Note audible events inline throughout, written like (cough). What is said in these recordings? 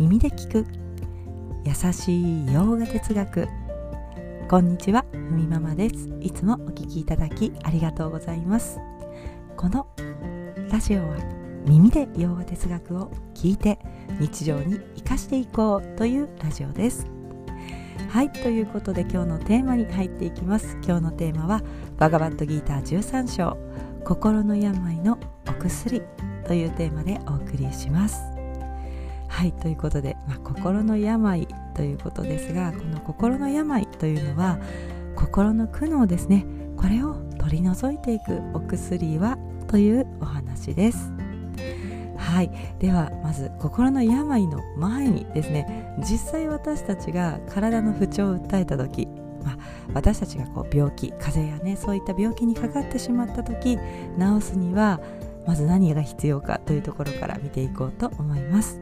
耳で聞く。優しい洋画哲学。こんにちはふみママです。いつもお聞きいただきありがとうございます。このラジオは耳で洋画哲学を聞いて日常に生かしていこうというラジオです。はいということで今日のテーマに入っていきます。今日のテーマはバガバットギーター13章。心の病のお薬というテーマでお送りします。はいということで、まあ、心の病ということですがこの心の病というのは心の苦悩ですね。これを取り除いていくお薬はというお話です。はいではまず心の病の前にですね実際私たちが体の不調を訴えた時まあ、私たちがこう病気風邪やねそういった病気にかかってしまった時治すにはまず何が必要かというところから見ていこうと思います。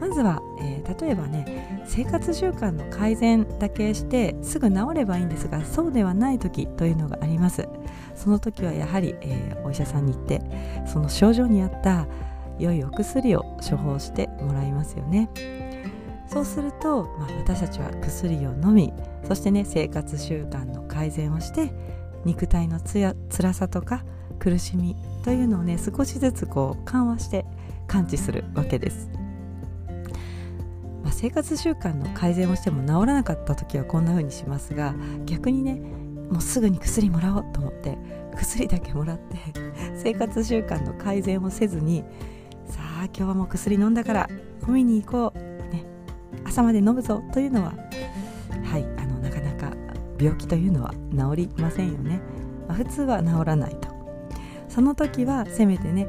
まずは、えー、例えばね生活習慣の改善だけしてすぐ治ればいいんですがそうではない時というのがあります。その時はやはり、えー、お医者さんに行ってその症状に合った良いお薬を処方してもらいますよね。そうすると、まあ、私たちは薬を飲みそしてね生活習慣の改善をして肉体のつや辛さとか苦しみというのをね少しずつこう緩和して感知するわけです、生活習慣の改善をしても治らなかった時はこんな風にしますが逆にねもうすぐに薬もらおうと思って薬だけもらって (laughs) 生活習慣の改善をせずにさあ今日はもう薬飲んだから飲みに行こう、ね、朝まで飲むぞというのははいあのなかなか病気というのは治りませんよね、まあ、普通は治らないと。その時はせめてね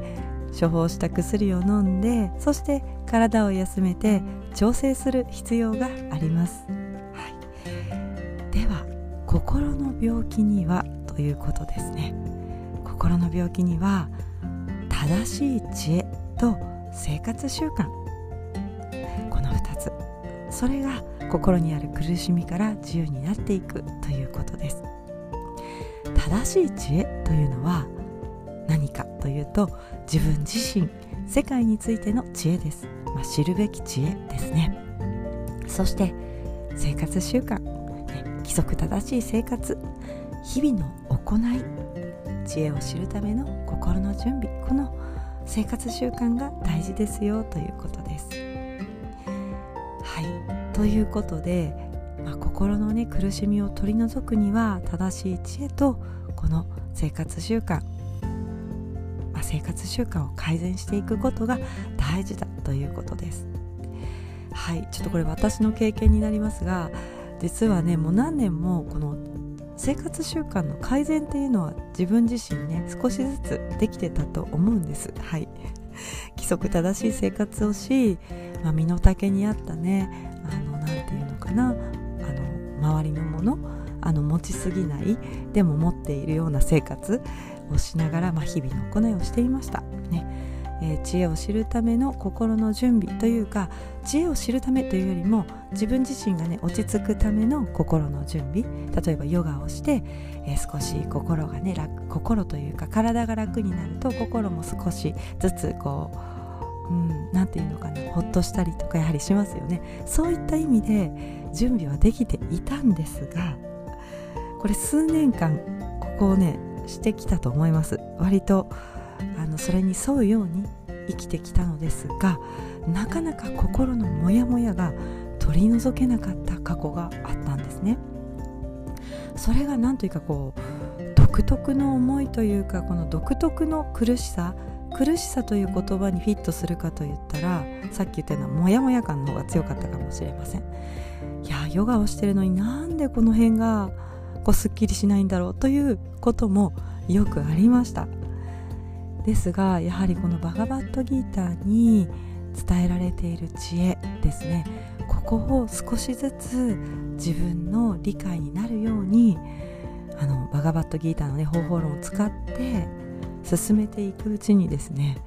処方した薬を飲んでそして体を休めて調整する必要があります、はい、では心の病気にはということですね。心の病気には正しい知恵と生活習慣。この2つ。それが心にある苦しみから自由になっていくということです。正しい知恵というのは何かというと自分自身世界についての知恵です、まあ、知るべき知恵ですね。そして生活習慣、ね、規則正しい生活。日々の行い知恵を知るための心の準備。この生活習慣が大事ですよということです。はい。ということで、まあ、心のね苦しみを取り除くには正しい知恵とこの生活習慣。生活習慣を改善していくことが大事だということです。はいちょっとこれ私の経験になりますが実はねもう何年もこの生活習慣の改善っていうのは自分自身ね少しずつできてたと思うんです。はい。(laughs) 規則正しい生活をし、まあ、身の丈に合ったねあの何て言うのかなあの周りのものあの持ちすぎないでも持っているような生活をしながら、まあ、日々の行いをしていました。ね。えー、知恵を知るための心の準備というか知恵を知るためというよりも自分自身がね落ち着くための心の準備。例えばヨガをして、えー、少し心がね楽心というか体が楽になると心も少しずつこう何、うん、て言うのかなほっとしたりとかやはりしますよね。そういった意味で準備はできていたんですがこれ数年間ここをねしてきたと思います。割とあのそれに沿うように生きてきたのですがなかなか心のモヤモヤが取り除けなかった過去があったんですね。それが何というかこう独特の思いというかこの独特の苦しさ苦しさという言葉にフィットするかといったらさっき言ったようなモヤモヤ感の方が強かったかもしれません。いやヨガをしてるのになんでこの辺がこすっきりしないんだろうということもよくありました。ですがやはりこのバガバットギーターに伝えられている知恵ですね。ここを少しずつ自分の理解になるようにあのバガバットギーターの、ね、方法論を使って進めていくうちにですね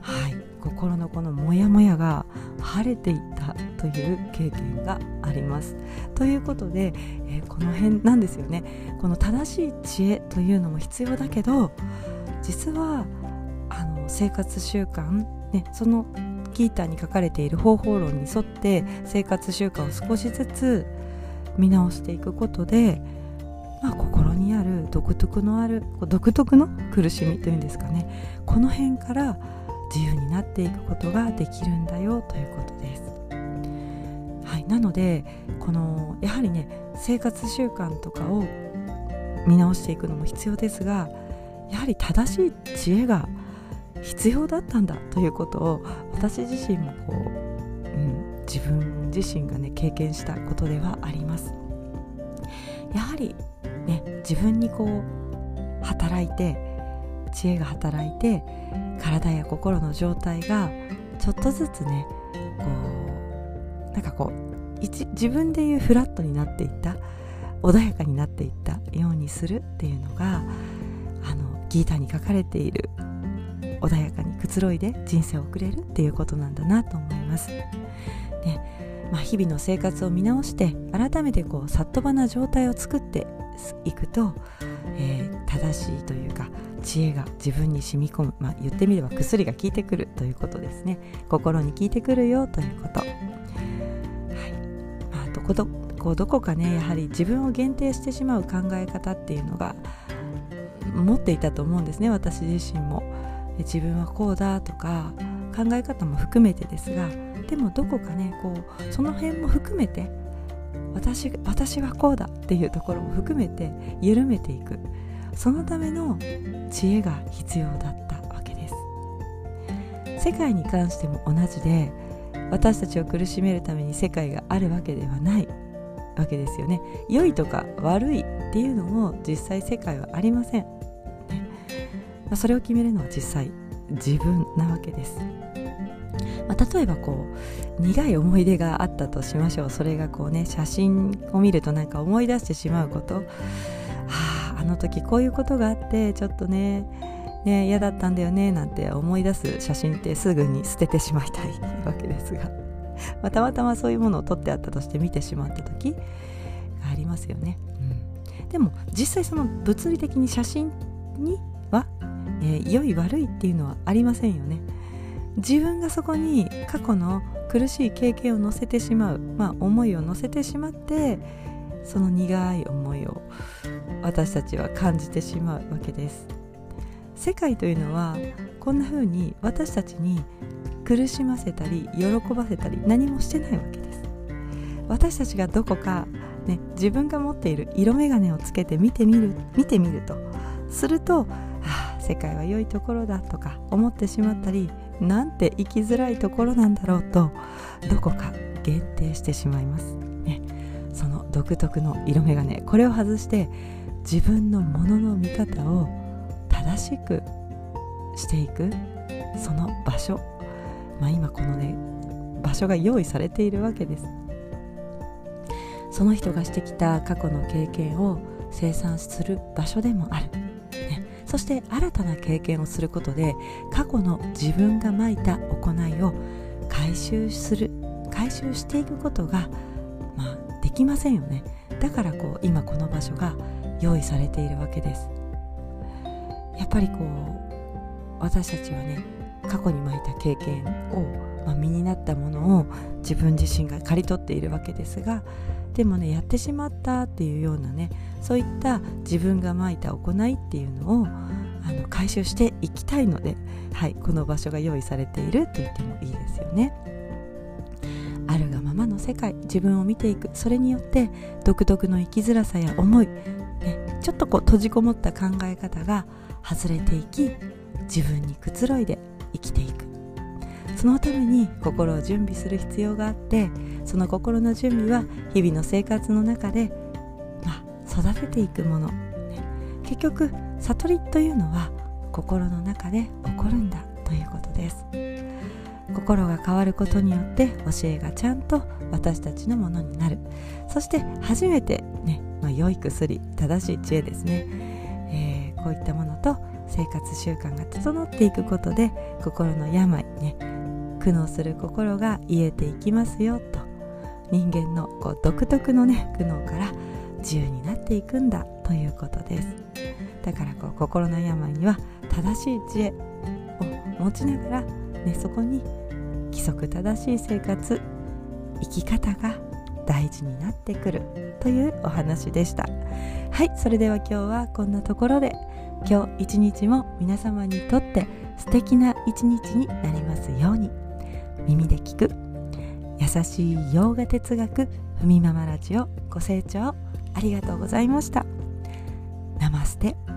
はい心のこのモヤモヤが晴れていったという経験があります。ということで、えー、この辺なんですよねこの正しい知恵というのも必要だけど実はあの生活習慣、ね、そのギーターに書かれている方法論に沿って生活習慣を少しずつ見直していくことで、まあ、心にある独特のある独特の苦しみというんですかねこの辺から自由になっていくことができるんだよということです。なのでこのやはりね生活習慣とかを見直していくのも必要ですがやはり正しい知恵が必要だったんだということを私自身もこう、うん、自分自身がね経験したことではあります。やはりね自分にこう働いて知恵が働いて体や心の状態がちょっとずつねこうなんかこう自分でいうフラットになっていった。穏やかになっていった。ようにするっていうのがあのギータに書かれている。穏やかにくつろいで人生を送れるっていうことなんだなと思います。でまあ、日々の生活を見直して改めてこうさっとばな状態を作っていくと、えー、正しいというか知恵が自分に染み込む、まあ、言ってみれば薬が効いてくるということですね。心に効いてくるよということ、どこどこどこかねやはり自分を限定してしまう考え方っていうのが持っていたと思うんですね私自身も。自分はこうだとか考え方も含めてですがでもどこかねこうその辺も含めて私私はこうだっていうところも含めて緩めていく。そのための知恵が必要だったわけです。世界に関しても同じで私たちを苦しめるために世界があるわけではないわけですよね。良いとか悪いっていうのも実際世界はありません。まあ、それを決めるのは実際自分なわけです、まあ、例えばこう苦い思い出があったとしましょう。それがこうね写真を見るとなんか思い出してしまうこと。はああの時こういうことがあってちょっとねね嫌だったんだよねなんて思い出す写真ってすぐに捨ててしまいたいわけですが、(laughs) まあ、たまたまそういうものを撮ってあったとして見てしまった時がありますよね、うん、でも実際その物理的に写真にはえー、良い悪いっていうのはありませんよね。自分がそこに過去の苦しい経験を乗せてしまう、まあ、思いを乗せてしまってその苦い思いを私たちは感じてしまうわけです。世界というのはこんな風に私たちに苦しませたり喜ばせたり何もしてないわけです。私たちがどこか、ね、自分が持っている色眼鏡をつけて見てみる見てみると。すると世界は良いところだとか思ってしまったりなんて生きづらいところなんだろうとどこか限定してしまいます、ね、その独特の色眼鏡これを外して自分のものの見方を正しくしていくその場所、まあ、今このね場所が用意されているわけです。その人がしてきた過去の経験を生産する場所でもある。ね。そして新たな経験をすることで過去の自分がまいた行いを回収する回収していくことが、まあ、できませんよね。だからこう今この場所が用意されているわけです。やっぱりこう私たちはね過去にまいた経験を、まあ、身になったものを自分自身が刈り取っているわけですがでもねやってしまったっていうようなねそういった自分がまいた行いっていうのをあの回収していきたいので、はい、この場所が用意されていると言ってもいいですよね。あるがままの世界自分を見ていくそれによって独特の生きづらさや思い、ちょっとこう閉じこもった考え方が外れていき自分にくつろいで生きていく。そのために心を準備する必要があってその心の準備は日々の生活の中で、まあ、育てていくもの、結局悟りというのは心の中で起こるんだということです。心が変わることによって教えがちゃんと私たちのものになる。そして初めてね、まあ、良い薬正しい知恵ですね、えー、こういったものと生活習慣が整っていくことで心の病ね苦悩する心が癒えていきますよと。人間のこう独特のね苦悩から自由になっていくんだということです。だからこう心の病には正しい知恵を持ちながら、ね、そこに規則正しい生活生き方が大事になってくるというお話でした。はいそれでは今日はこんなところで今日一日も皆様にとって素敵な一日になりますように耳で聞く優しい洋画哲学ふみママラジオご清聴ありがとうございました。ナマステ。